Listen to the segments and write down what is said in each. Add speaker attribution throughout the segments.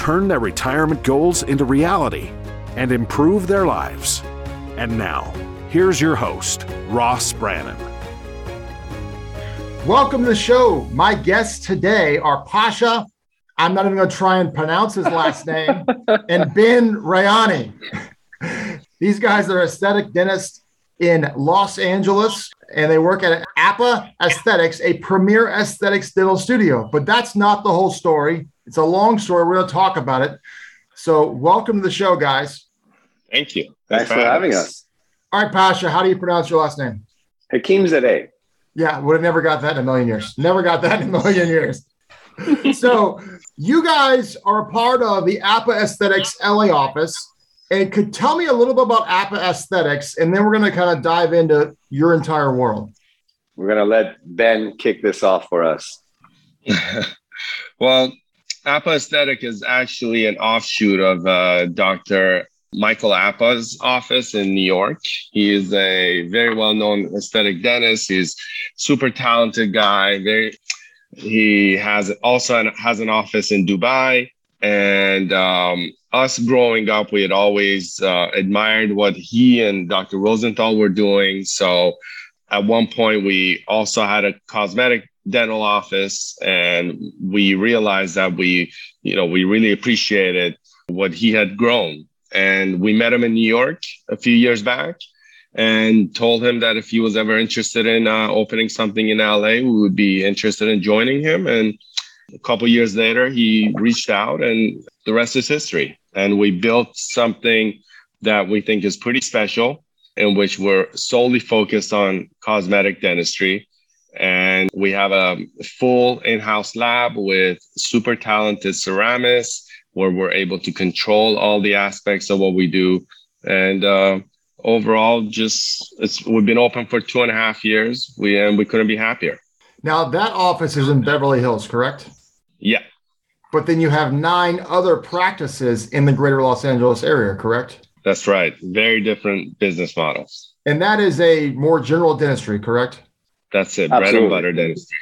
Speaker 1: turn their retirement goals into reality, and improve their lives. And now, here's your host, Ross Brannon.
Speaker 2: Welcome to the show. My guests today are Pasha. I'm not even going to try and pronounce his last name, and Ben Reyhani. These guys are aesthetic dentists in Los Angeles, and they work at Apa Aesthetics, a premier aesthetics dental studio. But that's not the whole story. It's a long story. We're going to talk about it. So, welcome to the show, guys.
Speaker 3: Thank you.
Speaker 4: Thanks, Thanks for having us. us.
Speaker 2: All right, Pasha, how do you pronounce your last name?
Speaker 4: Hakimzadeh.
Speaker 2: Yeah, would have never got that in a million years. Never got that in a million years. so, you guys are a part of the Apa Aesthetics LA office. And could tell me a little bit about Apa Aesthetics, and then we're going to kind of dive into your entire world.
Speaker 4: We're going to let Ben kick this off for us.
Speaker 3: well, Apa Aesthetic is actually an offshoot of uh, Dr. Michael Apa's office in New York. He is a very well-known aesthetic dentist. He's super talented guy. Very, he has also an, has an office in Dubai. And um, us growing up, we had always uh, admired what he and Dr. Rosenthal were doing. So at one point, we also had a cosmetic dental office, and we realized that we, you know, we really appreciated what he had grown and we met him in New York a few years back and told him that if he was ever interested in uh, opening something in LA, we would be interested in joining him. And a couple years later, he reached out, and the rest is history. And we built something that we think is pretty special, in which we're solely focused on cosmetic dentistry. And we have a full in house lab with super talented ceramists where we're able to control all the aspects of what we do. And uh, overall, just it's we've been open for two and a half years. We and we couldn't be happier.
Speaker 2: Now that office is in Beverly Hills, correct?
Speaker 3: Yeah.
Speaker 2: But then you have nine other practices in the greater Los Angeles area, correct?
Speaker 3: That's right. Very different business models.
Speaker 2: And that is a more general dentistry, correct?
Speaker 3: That's it. Absolutely. Bread and butter dentistry.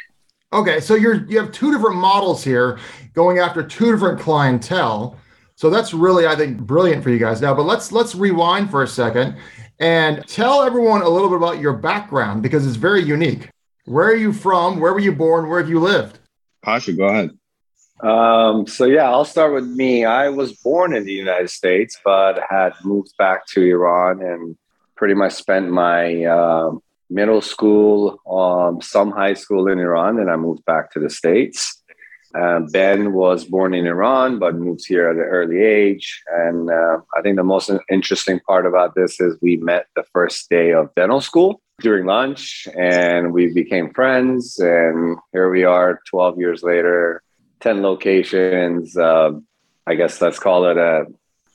Speaker 2: Okay, so you're you have two different models here going after two different clientele. So that's really, I think, brilliant for you guys now. But let's let's rewind for a second and tell everyone a little bit about your background because it's very unique. Where are you from? Where were you born? Where have you lived?
Speaker 3: Pasha, go ahead.
Speaker 4: Um, so yeah, I'll start with me. I was born in the United States, but had moved back to Iran and pretty much spent my uh, middle school, um, some high school in Iran, and I moved back to the States. Uh, ben was born in Iran, but moved here at an early age. And uh, I think the most interesting part about this is we met the first day of dental school during lunch, and we became friends. And here we are 12 years later, 10 locations. Uh, I guess let's call it a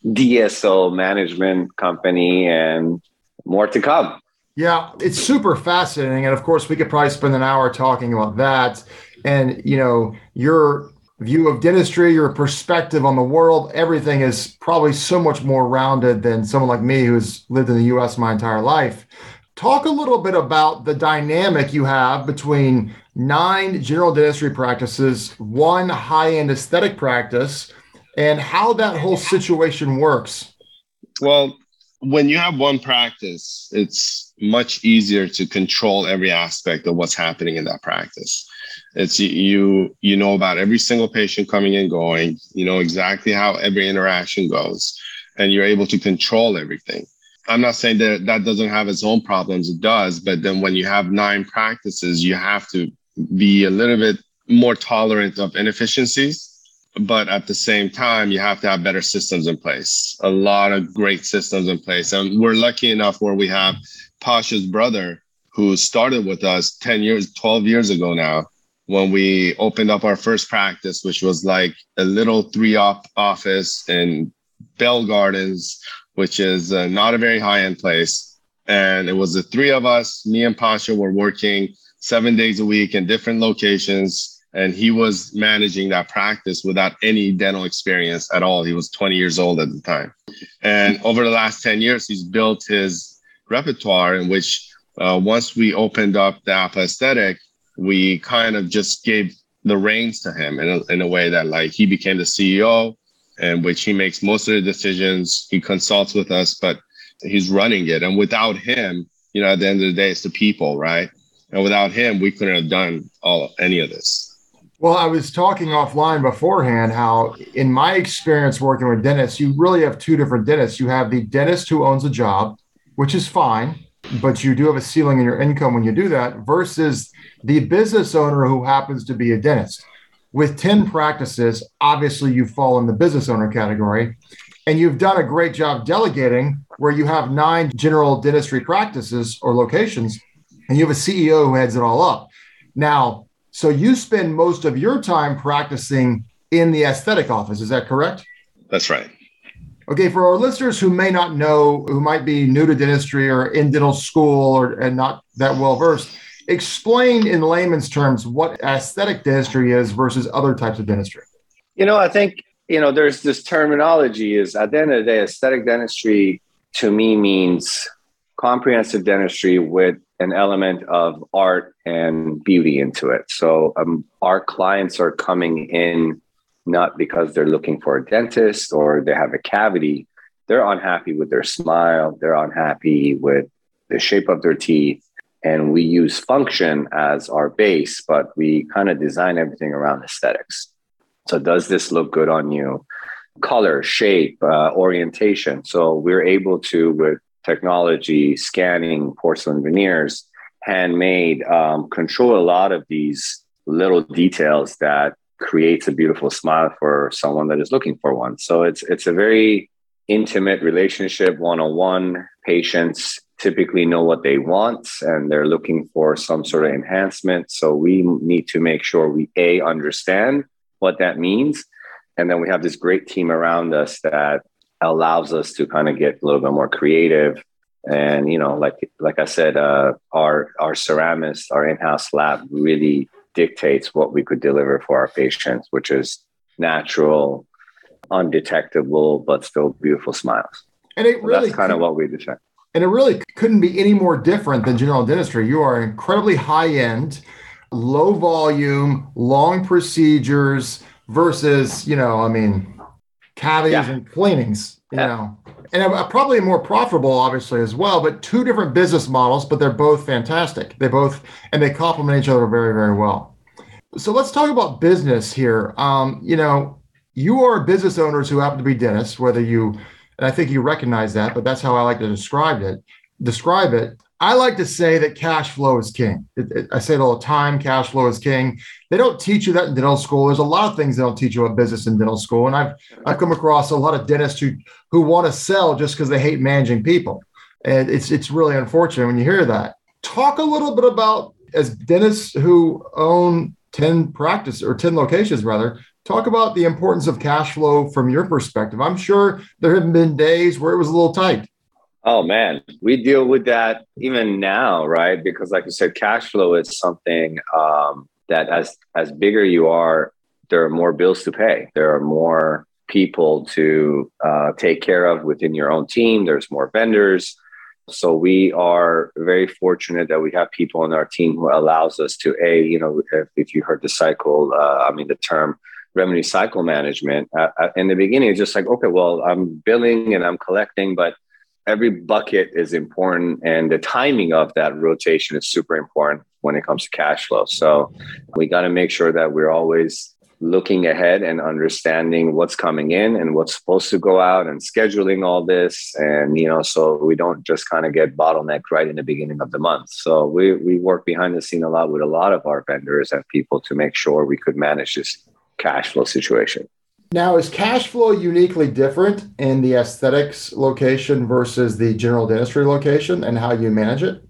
Speaker 4: DSO management company, and more to come.
Speaker 2: Yeah, it's super fascinating. And of course, we could probably spend an hour talking about that. And, you know, your view of dentistry, your perspective on the world, everything is probably so much more rounded than someone like me who's lived in the US my entire life. Talk a little bit about the dynamic you have between nine general dentistry practices, one high end aesthetic practice, and how that whole situation works.
Speaker 3: Well, when you have one practice, it's much easier to control every aspect of what's happening in that practice. It's you you know about every single patient coming and going, you know exactly how every interaction goes, and you're able to control everything. I'm not saying that that doesn't have its own problems, it does, but then when you have nine practices, you have to be a little bit more tolerant of inefficiencies but at the same time you have to have better systems in place a lot of great systems in place and we're lucky enough where we have pasha's brother who started with us 10 years 12 years ago now when we opened up our first practice, which was like a little three op office in Bell Gardens, which is uh, not a very high end place. And it was the three of us, me and Pasha were working seven days a week in different locations. And he was managing that practice without any dental experience at all. He was 20 years old at the time. And over the last 10 years, he's built his repertoire in which uh, once we opened up the Apa Aesthetic, we kind of just gave the reins to him in a, in a way that like he became the CEO in which he makes most of the decisions. He consults with us, but he's running it. And without him, you know, at the end of the day, it's the people, right? And without him, we couldn't have done all any of this.
Speaker 2: Well, I was talking offline beforehand how, in my experience working with dentists, you really have two different dentists. You have the dentist who owns a job, which is fine, but you do have a ceiling in your income when you do that, versus the business owner who happens to be a dentist. With 10 practices, obviously you fall in the business owner category. And you've done a great job delegating where you have nine general dentistry practices or locations, and you have a CEO who heads it all up. Now, so you spend most of your time practicing in the aesthetic office. Is that correct?
Speaker 3: That's right.
Speaker 2: Okay, for our listeners who may not know, who might be new to dentistry or in dental school or and not that well versed, explain in layman's terms what aesthetic dentistry is versus other types of dentistry.
Speaker 4: You know, I think you know there's this terminology is at the end of the day, aesthetic dentistry to me means comprehensive dentistry with an element of art and beauty into it. So um, our clients are coming in not because they're looking for a dentist or they have a cavity. They're unhappy with their smile. They're unhappy with the shape of their teeth. And we use function as our base, but we kind of design everything around aesthetics. So, does this look good on you? Color, shape, uh, orientation. So, we're able to, with technology, scanning porcelain veneers, handmade, um, control a lot of these little details that creates a beautiful smile for someone that is looking for one. So it's it's a very intimate relationship, one on one. Patients typically know what they want and they're looking for some sort of enhancement. So we need to make sure we a understand what that means, and then we have this great team around us that allows us to kind of get a little bit more creative. And you know like like i said uh, our our ceramist our in-house lab really dictates what we could deliver for our patients which is natural undetectable but still beautiful smiles. And it really that's kind of what we detect
Speaker 2: and it really couldn't be any more different than general dentistry. You are incredibly high end low volume long procedures versus you know i mean cavities yeah. and cleanings you yeah. know and a, probably more profitable, obviously, as well. But two different business models, but they're both fantastic. They both and they complement each other very, very well. So let's talk about business here. Um, you know, you are business owners who happen to be dentists, whether you, and I think you recognize that, but that's how I like to describe it. Describe it. I like to say that cash flow is king. It, it, I say it all the time cash flow is king. They don't teach you that in dental school. There's a lot of things they don't teach you about business in dental school. And I've, I've come across a lot of dentists who, who want to sell just because they hate managing people. And it's, it's really unfortunate when you hear that. Talk a little bit about, as dentists who own 10 practice or 10 locations, rather, talk about the importance of cash flow from your perspective. I'm sure there have been days where it was a little tight
Speaker 4: Oh man, we deal with that even now, right? Because like you said, cash flow is something um, that as as bigger you are, there are more bills to pay. There are more people to uh, take care of within your own team. There's more vendors. So we are very fortunate that we have people on our team who allows us to a you know if, if you heard the cycle, uh, I mean the term revenue cycle management. Uh, uh in the beginning, it's just like okay, well I'm billing and I'm collecting, but every bucket is important and the timing of that rotation is super important when it comes to cash flow. So we got to make sure that we're always looking ahead and understanding what's coming in and what's supposed to go out and scheduling all this. And you know so we don't just kind of get bottlenecked right in the beginning of the month. So we we work behind the scene a lot with a lot of our vendors and people to make sure we could manage this cash flow situation
Speaker 2: now, is cash flow uniquely different in the aesthetics location versus the general dentistry location and how you manage it?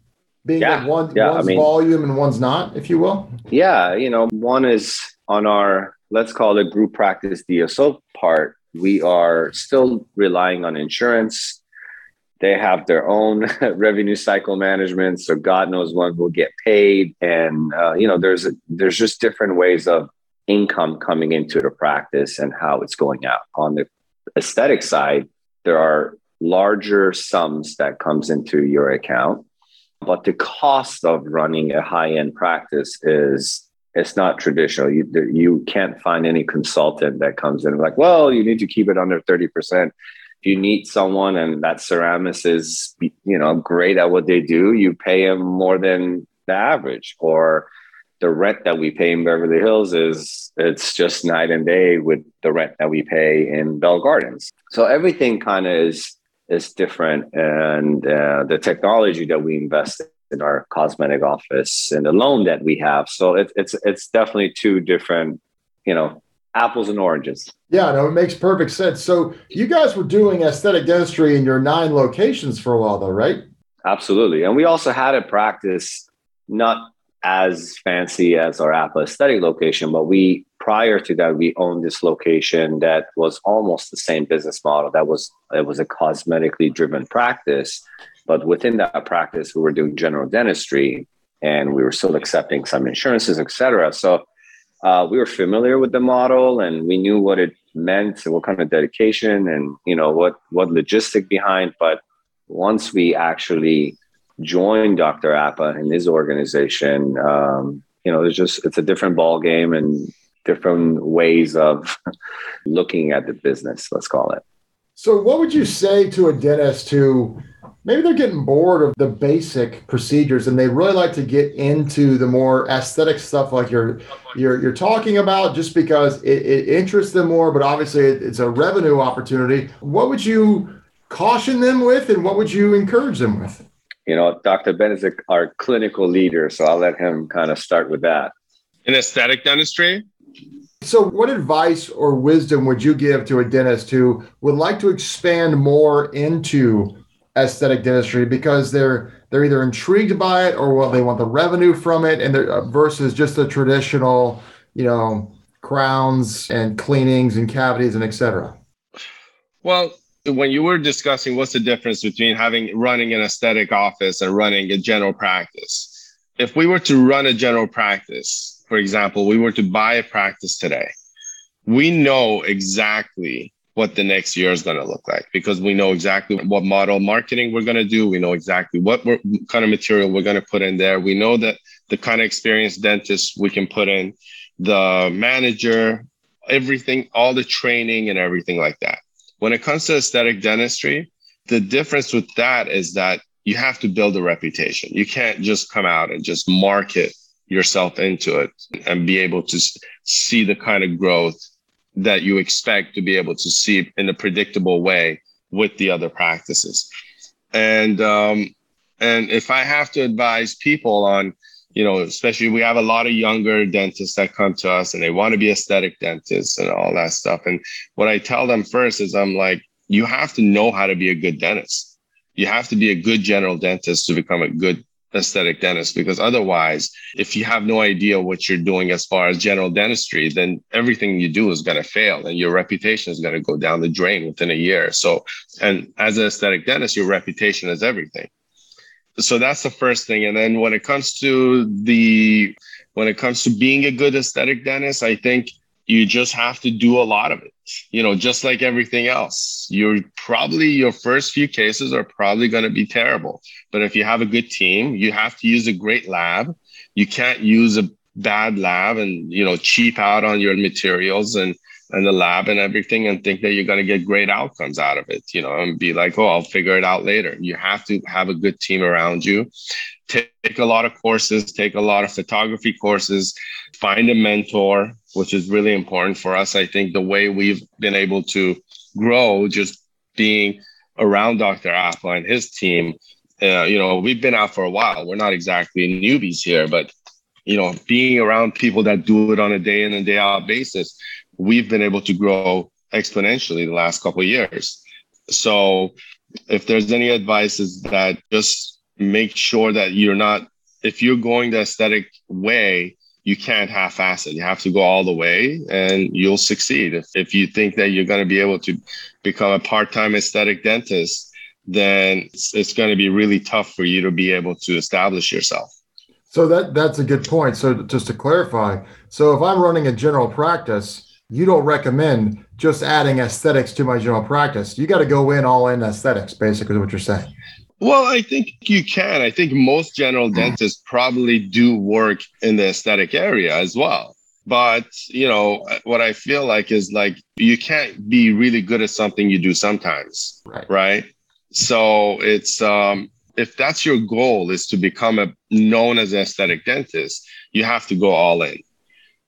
Speaker 2: being yeah, one yeah, one's I mean, volume and one's not, if you will?
Speaker 4: Yeah, you know, one is on our let's call it group practice DSO part. We are still relying on insurance. They have their own revenue cycle management, so God knows when we'll get paid, and uh, you know, there's a, there's just different ways of income coming into the practice and how it's going out. On the aesthetic side, there are larger sums that comes into your account but the cost of running a high-end practice is it's not traditional you, you can't find any consultant that comes in like well you need to keep it under 30% if you need someone and that ceramist is you know great at what they do you pay them more than the average or the rent that we pay in beverly hills is it's just night and day with the rent that we pay in bell gardens so everything kind of is is different, and uh, the technology that we invest in our cosmetic office and the loan that we have. So it, it's it's definitely two different, you know, apples and oranges.
Speaker 2: Yeah, no, it makes perfect sense. So you guys were doing aesthetic dentistry in your nine locations for a while, though, right?
Speaker 4: Absolutely, and we also had a practice not as fancy as our Apa aesthetic location, but we prior to that we owned this location that was almost the same business model. That was it was a cosmetically driven practice, but within that practice we were doing general dentistry and we were still accepting some insurances, etc. So uh, we were familiar with the model and we knew what it meant and what kind of dedication and you know what what logistic behind. But once we actually join Dr. Apa and his organization, um, you know, it's just it's a different ball game and different ways of looking at the business. Let's call it.
Speaker 2: So, what would you say to a dentist who maybe they're getting bored of the basic procedures and they really like to get into the more aesthetic stuff like you're you're, you're talking about just because it, it interests them more, but obviously it's a revenue opportunity. What would you caution them with, and what would you encourage them with?
Speaker 4: You know, Dr. Ben is our clinical leader, so I'll let him kind of start with that.
Speaker 3: In aesthetic dentistry?
Speaker 2: So, what advice or wisdom would you give to a dentist who would like to expand more into aesthetic dentistry because they're they're either intrigued by it or well, they want the revenue from it, and uh, versus just the traditional, you know, crowns and cleanings and cavities and etc.
Speaker 3: Well, when you were discussing what's the difference between having running an aesthetic office and running a general practice if we were to run a general practice for example we were to buy a practice today we know exactly what the next year is going to look like because we know exactly what model marketing we're going to do. We know exactly what kind of material we're going to put in there. We know that the kind of experienced dentist we can put in the manager everything all the training and everything like that when it comes to aesthetic dentistry, the difference with that is that you have to build a reputation. You can't just come out and just market yourself into it and be able to see the kind of growth that you expect to be able to see in a predictable way with the other practices. And um, and if I have to advise people on you know, especially we have a lot of younger dentists that come to us and they want to be aesthetic dentists and all that stuff. And what I tell them first is I'm like, you have to know how to be a good dentist. You have to be a good general dentist to become a good aesthetic dentist because otherwise if you have no idea what you're doing as far as general dentistry then everything you do is going to fail and your reputation is going to go down the drain within a year so and as an aesthetic dentist your reputation is everything so that's the first thing. And then when it comes to the when it comes to being a good aesthetic dentist i think you just have to do a lot of it you know just like everything else. You're probably your first few cases are probably going to be terrible. But if you have a good team you have to use a great lab. You can't use a bad lab and you know cheap out on your materials and and the lab and everything and think that you're going to get great outcomes out of it, you know, and be like, oh, I'll figure it out later. You have to have a good team around you. Take a lot of courses, take a lot of photography courses, find a mentor, which is really important for us. I think the way we've been able to grow just being around Dr. Apa and his team, uh, you know, we've been out for a while. We're not exactly newbies here, but you know, being around people that do it on a day in and day out basis, we've been able to grow exponentially the last couple of years. So if there's any advice is that just make sure that you're not, if you're going the aesthetic way, you can't half-ass it. You have to go all the way and you'll succeed. If, if you think that you're going to be able to become a part-time aesthetic dentist, then it's, it's going to be really tough for you to be able to establish yourself.
Speaker 2: So that that's a good point. So just to clarify, so if I'm running a general practice, you don't recommend just adding aesthetics to my general practice. You got to go in all in aesthetics, basically, what you're saying.
Speaker 3: Well, I think you can. I think most general hmm. dentists probably do work in the aesthetic area as well. But, you know, what I feel like is like you can't be really good at something you do sometimes. Right. Right. So it's um if that's your goal is to become a known as an aesthetic dentist, you have to go all in.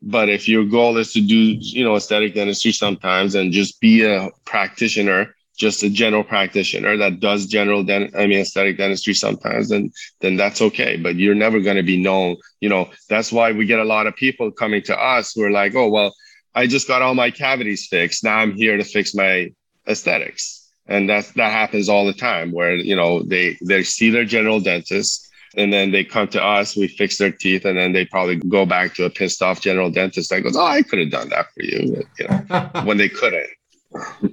Speaker 3: But if your goal is to do, you know, aesthetic dentistry sometimes and just be a practitioner, just a general practitioner that does general dent, I mean aesthetic dentistry sometimes, then then that's okay. But you're never going to be known. You know, that's why we get a lot of people coming to us who are like, oh well, I just got all my cavities fixed. Now I'm here to fix my aesthetics and that that happens all the time where you know they they see their general dentist and then they come to us we fix their teeth and then they probably go back to a pissed off general dentist that goes oh i could have done that for you, you know, when they couldn't.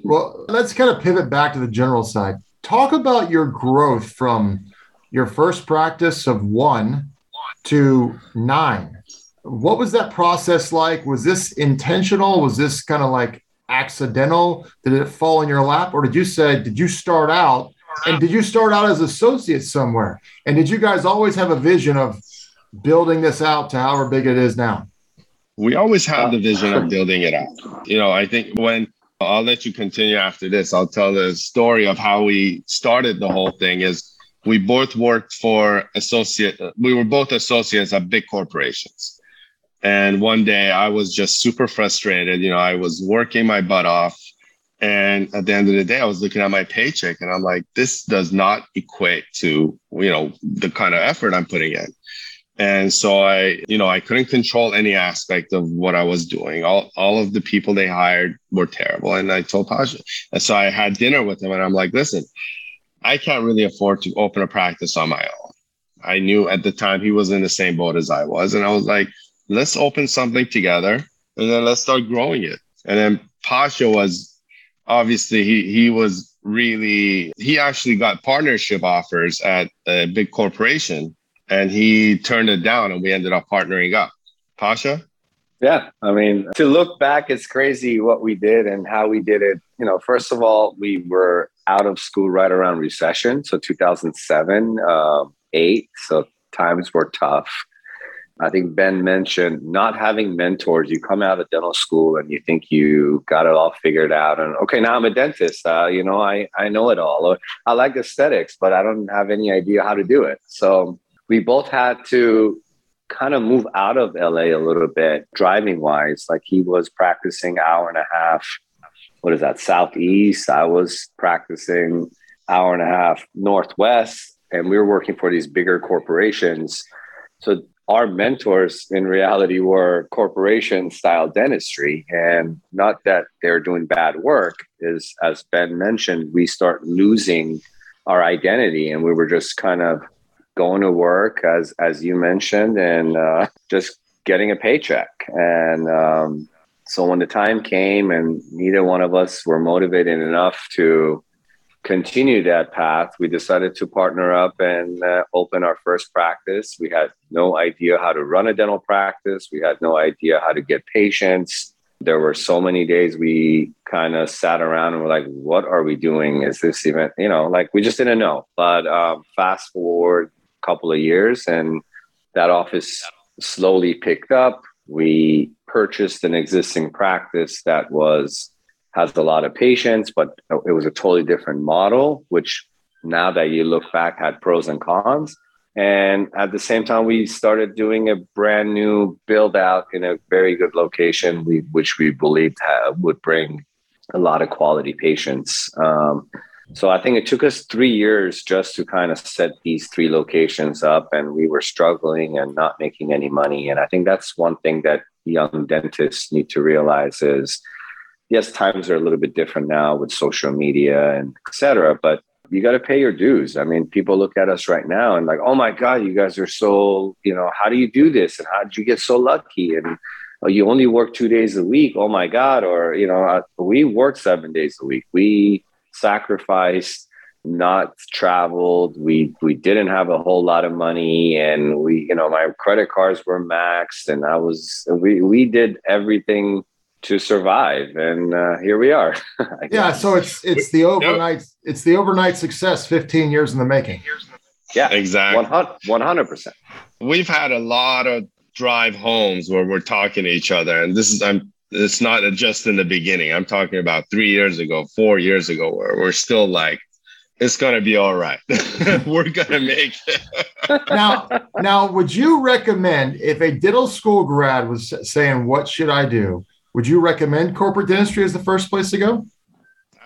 Speaker 2: Well let's kind of pivot back to the general side. Talk about your growth from your first practice of one to nine. What was that process like? Was this intentional? Was this kind of like accidental? Did it fall in your lap? Or did you say, did you start out and did you start out as associates somewhere? And did you guys always have a vision of building this out to however big it is now?
Speaker 3: We always had the vision of building it out. You know, I think when I'll let you continue after this, I'll tell the story of how we started the whole thing is we both worked for associate we were both associates at big corporations and one day I was just super frustrated. You know, I was working my butt off. And at the end of the day, I was looking at my paycheck and I'm like, this does not equate to, you know, the kind of effort I'm putting in. And so I, you know, I couldn't control any aspect of what I was doing. All, all of the people they hired were terrible. And I told Pasha. And so I had dinner with him and I'm like, listen, I can't really afford to open a practice on my own. I knew at the time he was in the same boat as I was. And I was like, let's open something together and then let's start growing it. And then Pasha was obviously he he was really he actually got partnership offers at a big corporation and he turned it down and we ended up partnering up. Pasha?
Speaker 4: Yeah, I mean, to look back, it's crazy what we did and how we did it. You know, first of all, we were out of school right around recession, so 2007, uh, eight. So times were tough. I think Ben mentioned not having mentors. You come out of dental school and you think you got it all figured out. And okay, now I'm a dentist. Uh, you know, I, I know it all. I like aesthetics, but I don't have any idea how to do it. So we both had to kind of move out of LA a little bit, driving wise. Like he was practicing hour and a half. What is that? Southeast. I was practicing hour and a half northwest, and we were working for these bigger corporations. So our mentors in reality were corporation style dentistry and not that they're doing bad work is as ben mentioned we start losing our identity and we were just kind of going to work as as you mentioned and uh, just getting a paycheck. And um, so when the time came and neither one of us were motivated enough to continue that path, we decided to partner up and uh, open our first practice. We had no idea how to run a dental practice. We had no idea how to get patients. There were so many days we kind of sat around and were like, what are we doing? Is this even, you know, like we just didn't know. But um, fast forward a couple of years and that office slowly picked up. We purchased an existing practice that was has a lot of patients, but it was a totally different model, which now that you look back had pros and cons. And at the same time, we started doing a brand new build out in a very good location, we, which we believed would bring a lot of quality patients. Um, so I think it took us three years just to kind of set these three locations up, and we were struggling and not making any money. And I think that's one thing that young dentists need to realize is yes, times are a little bit different now with social media and etc. But you got to pay your dues. I mean, people look at us right now and like, oh my God, you guys are so, you know, how do you do this? And how did you get so lucky? And oh, you only work two days a week. Oh my God. Or, you know, uh, we work seven days a week. We sacrificed not traveled we we didn't have a whole lot of money and we you know my credit cards were maxed and i was we we did everything to survive and uh, here we are
Speaker 2: yeah so it's it's the overnight it's the overnight success 15 years in the making
Speaker 4: yeah
Speaker 3: exactly
Speaker 4: 100 percent
Speaker 3: we've had a lot of drive homes where we're talking to each other and this is i'm it's not just in the beginning i'm talking about three years ago four years ago where we're still like it's gonna be all right. We're gonna make it.
Speaker 2: now, now, would you recommend if a diddle school grad was saying, "What should I do?" Would you recommend corporate dentistry as the first place to go?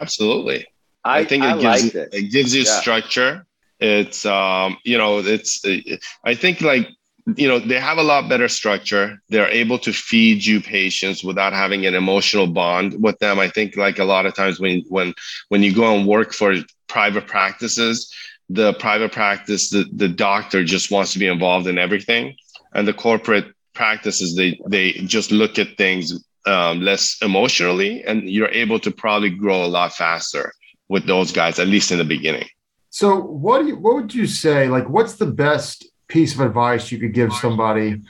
Speaker 3: Absolutely. I, I think it I gives it. it. gives you yeah. structure. It's um, you know, it's I think like you know they have a lot better structure they're able to feed you patients without having an emotional bond with them i think like a lot of times when when when you go and work for private practices the private practice the, the doctor just wants to be involved in everything and the corporate practices they they just look at things um, less emotionally and you're able to probably grow a lot faster with those guys at least in the beginning
Speaker 2: so what do you, what would you say like what's the best piece of advice you could give somebody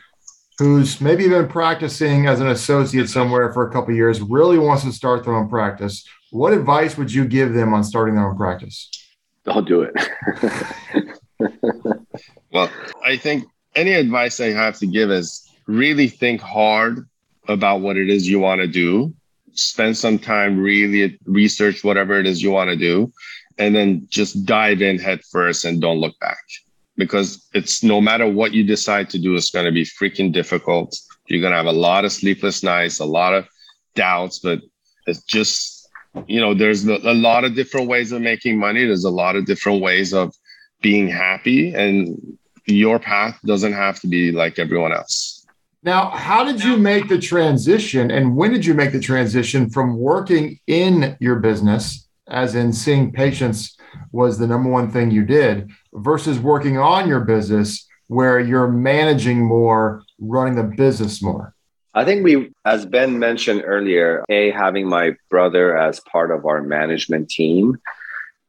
Speaker 2: who's maybe been practicing as an associate somewhere for a couple years, really wants to start their own practice? What advice would you give them on starting their own practice?
Speaker 4: Don't do it.
Speaker 3: well, I think any advice I have to give is really think hard about what it is you want to do. Spend some time, really research whatever it is you want to do, and then just dive in head first and don't look back because it's no matter what you decide to do, it's going to be freaking difficult. You're going to have a lot of sleepless nights, a lot of doubts, but it's just, you know, there's a lot of different ways of making money. There's a lot of different ways of being happy, and your path doesn't have to be like everyone else.
Speaker 2: Now, how did you make the transition, and when did you make the transition from working in your business, as in seeing patients was the number one thing you did, versus working on your business where you're managing more, running the business more?
Speaker 4: I think we, as Ben mentioned earlier, A, having my brother as part of our management team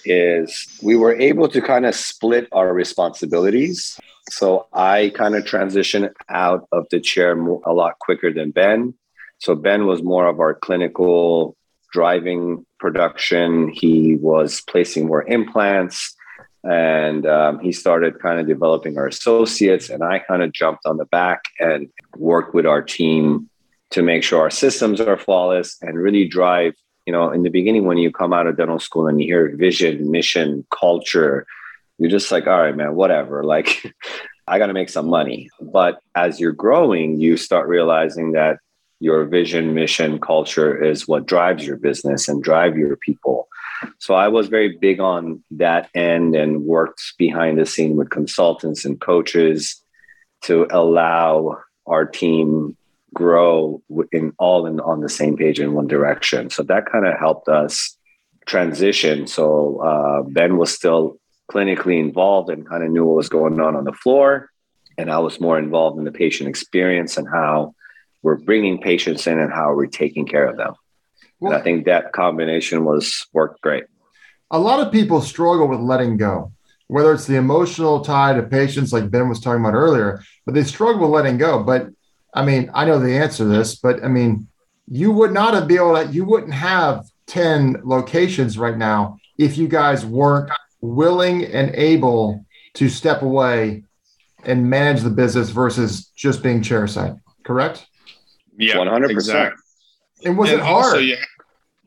Speaker 4: is we were able to kind of split our responsibilities. So I kind of transitioned out of the chair a lot quicker than Ben. So Ben was more of our clinical driving production. He was placing more implants and um, he started kind of developing our associates and i kind of jumped on the back and worked with our team to make sure our systems are flawless and really drive you know in the beginning when you come out of dental school and you hear vision mission culture you're just like all right man whatever like i got to make some money. But as you're growing you start realizing that your vision mission culture is what drives your business and drive your people. So I was very big on that end and worked behind the scene with consultants and coaches to allow our team grow in all in on the same page in one direction. So that kind of helped us transition. So uh, Ben was still clinically involved and kind of knew what was going on on the floor, and I was more involved in the patient experience and how we're bringing patients in and how we're taking care of them. Well, and I think that combination was worked great.
Speaker 2: A lot of people struggle with letting go, whether it's the emotional tie to patients, like Ben was talking about earlier, but they struggle with letting go. But I mean, I know the answer to this, but I mean, you would not have been able to, you wouldn't have 10 locations right now if you guys weren't willing and able to step away and manage the business versus just being chairside, correct?
Speaker 3: Yeah, 100%. Exactly.
Speaker 2: And was and it hard? Also, yeah,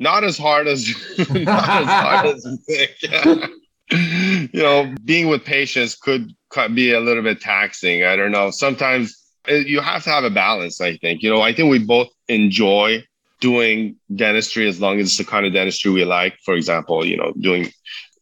Speaker 3: not as hard as not as hard as you think. Yeah. you know, being with patients could be a little bit taxing. I don't know. Sometimes Uh, you have to have a balance. I think. You know, I think we both enjoy doing dentistry as long as it's the kind of dentistry we like. For example, you know, doing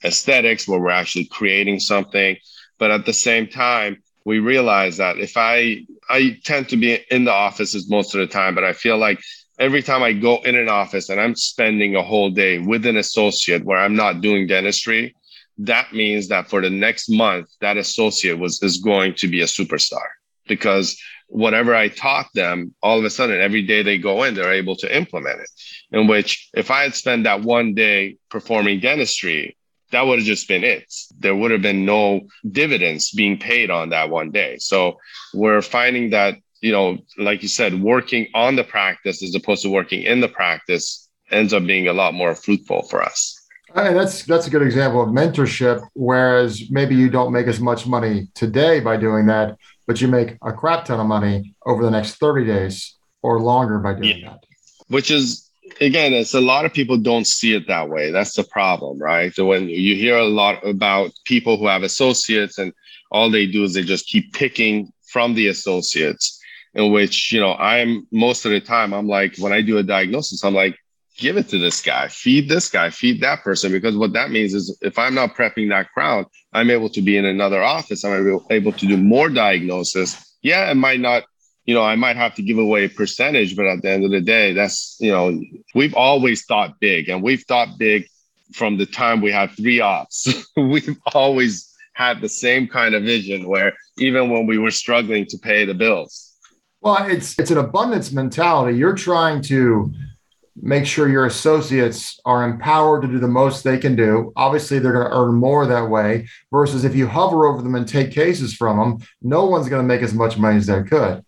Speaker 3: aesthetics where we're actually creating something, but at the same time, we realize that if I I tend to be in the offices most of the time, but I feel like every time I go in an office and I'm spending a whole day with an associate where I'm not doing dentistry, that means that for the next month, that associate was is going to be a superstar because whatever I taught them, all of a sudden, every day they go in, they're able to implement it. In which, if I had spent that one day performing dentistry, that would have just been it. There would have been no dividends being paid on that one day. So we're finding that, you know, like you said, working on the practice as opposed to working in the practice ends up being a lot more fruitful for us.
Speaker 2: And that's that's a good example of mentorship. Whereas maybe you don't make as much money today by doing that, but you make a crap ton of money over the next 30 days or longer by doing yeah. that.
Speaker 3: Which is again, it's a lot of people don't see it that way. That's the problem, right? So when you hear a lot about people who have associates and all they do is they just keep picking from the associates, in which, you know, I'm most of the time, I'm like, when I do a diagnosis, I'm like, give it to this guy, feed this guy, feed that person. Because what that means is if I'm not prepping that crowd, I'm able to be in another office. I'm able to do more diagnosis. Yeah, it might not, you know, I might have to give away a percentage, but at the end of the day, that's, you know, we've always thought big and we've thought big from the time we had three ops. we've always had the same kind of vision where even when we were struggling to pay the bills.
Speaker 2: Well, it's it's an abundance mentality. You're trying to make sure your associates are empowered to do the most they can do. Obviously, they're going to earn more that way versus if you hover over them and take cases from them, no one's going to make as much money as they could.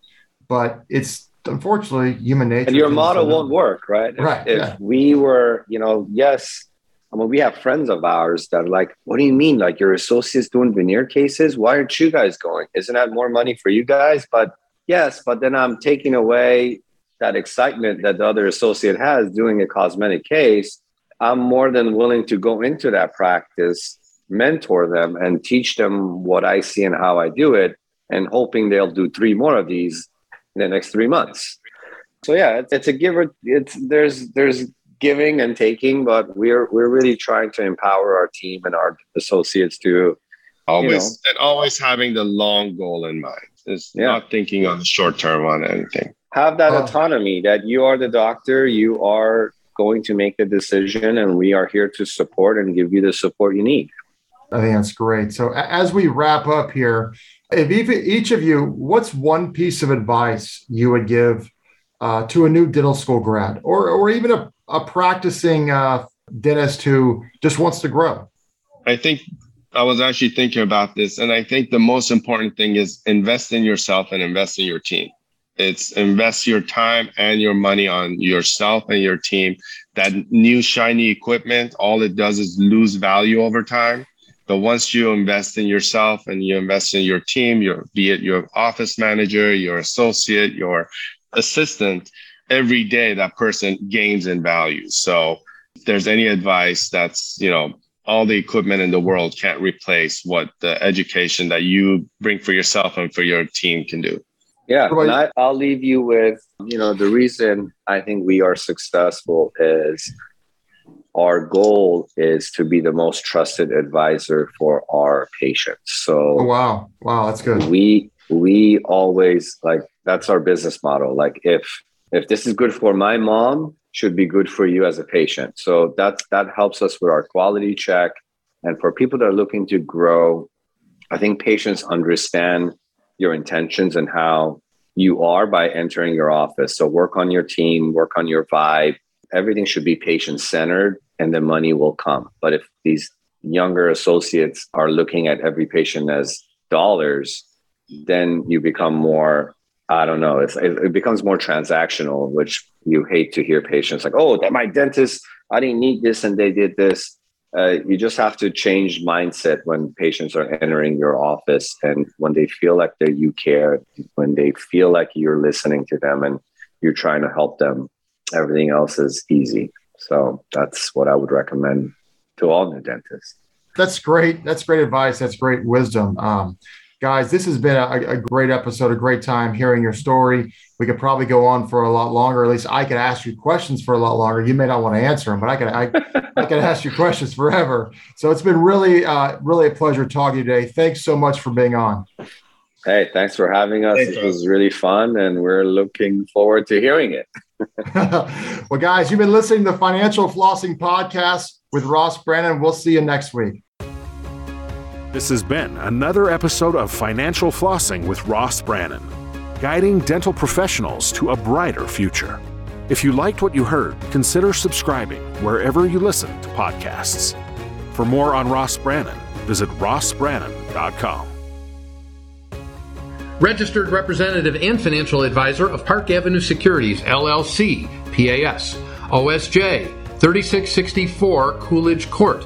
Speaker 2: But it's unfortunately human nature.
Speaker 4: And your model won't work, right?
Speaker 2: Right.
Speaker 4: If,
Speaker 2: yeah.
Speaker 4: if we were, you know, yes, I mean, we have friends of ours that are like, what do you mean? Like your associates doing veneer cases? Why aren't you guys going? Isn't that more money for you guys? But yes, but then I'm taking away that excitement that the other associate has doing a cosmetic case, I'm more than willing to go into that practice, mentor them, and teach them what I see and how I do it, and hoping they'll do three more of these in the next three months. So yeah, it's, it's a giver. It's there's there's giving and taking, but we're we're really trying to empower our team and our associates to
Speaker 3: always you know, and always having the long goal in mind. Is yeah. not thinking on the short term on anything
Speaker 4: have that oh. autonomy that you are the doctor, you are going to make the decision, and we are here to support and give you the support you need.
Speaker 2: I think that's great. So, as we wrap up here, if each of you, what's one piece of advice you would give uh, to a new dental school grad or, or even a, a practicing uh, dentist who just wants to grow?
Speaker 3: I think I was actually thinking about this, and I think the most important thing is invest in yourself and invest in your team. It's invest your time and your money on yourself and your team. That new shiny equipment, all it does is lose value over time. But once you invest in yourself and you invest in your team, your be it your office manager, your associate, your assistant, every day that person gains in value. So if there's any advice that's, you know, all the equipment in the world can't replace what the education that you bring for yourself and for your team can do.
Speaker 4: Yeah, and I, I'll leave you with you know the reason I think we are successful is our goal is to be the most trusted advisor for our patients. So
Speaker 2: oh, wow, wow, that's good.
Speaker 4: We we always like that's our business model. Like if if this is good for my mom, should be good for you as a patient. So that's that helps us with our quality check. And for people that are looking to grow, I think patients understand your intentions and how you are by entering your office. So work on your team, work on your vibe. Everything should be patient centered and the money will come. But if these younger associates are looking at every patient as dollars, then you become more, I don't know, it becomes more transactional, which you hate to hear patients like, oh, my dentist, I didn't need this and they did this uh, you just have to change mindset when patients are entering your office and when they feel like that you care when they feel like you're listening to them and you're trying to help them everything else is easy. So that's what i would recommend to all new dentists.
Speaker 2: That's great. That's great advice. That's great wisdom. Um, guys, this has been a, a, great episode, a great time hearing your story. We could probably go on for a lot longer. At least I could ask you questions for a lot longer. You may not want to answer them, but I can I, I can ask you questions forever. So it's been really uh, really a pleasure talking today. Thanks so much for being on.
Speaker 4: Hey, thanks for having us. Thanks, it was really fun, and we're looking forward to hearing it.
Speaker 2: well, guys, you've been listening to the Financial Flossing Podcast with Ross Brannon. We'll see you next week.
Speaker 1: This has been another episode of Financial Flossing with Ross Brannon, guiding dental professionals to a brighter future. If you liked what you heard, consider subscribing wherever you listen to podcasts. For more on Ross Brannon, visit rossbrannon.com.
Speaker 5: Registered representative and financial advisor of Park Avenue Securities, LLC, PAS, OSJ, 3664 Coolidge Court,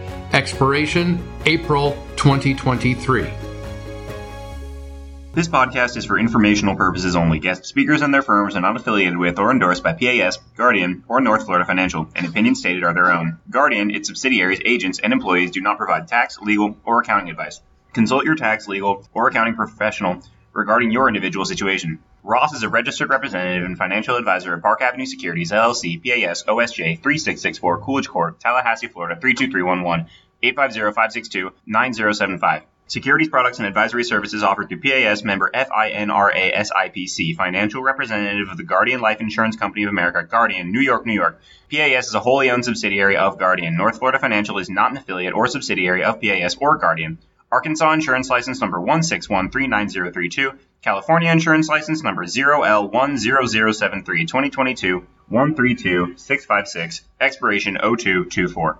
Speaker 5: expiration April 2023.
Speaker 6: This podcast is for informational purposes only. Guest speakers and their firms are not affiliated with or endorsed by PAS, Guardian, or North Florida Financial, and opinions stated are their own. Guardian, its subsidiaries, agents, and employees do not provide tax, legal, or accounting advice. Consult your tax, legal, or accounting professional regarding your individual situation. Ross is a registered representative and financial advisor of Park Avenue Securities, LLC, PAS, OSJ, 3664 Coolidge Court, Tallahassee, Florida, 32311, 850-562-9075. Securities products and advisory services offered through PAS member FINRA SIPC, financial representative of the Guardian Life Insurance Company of America, Guardian, New York, New York. PAS is a wholly owned subsidiary of Guardian. North Florida Financial is not an affiliate or subsidiary of PAS or Guardian. Arkansas Insurance License Number 161390032, California Insurance License Number 0L10073, 2022 132656, expiration 0224.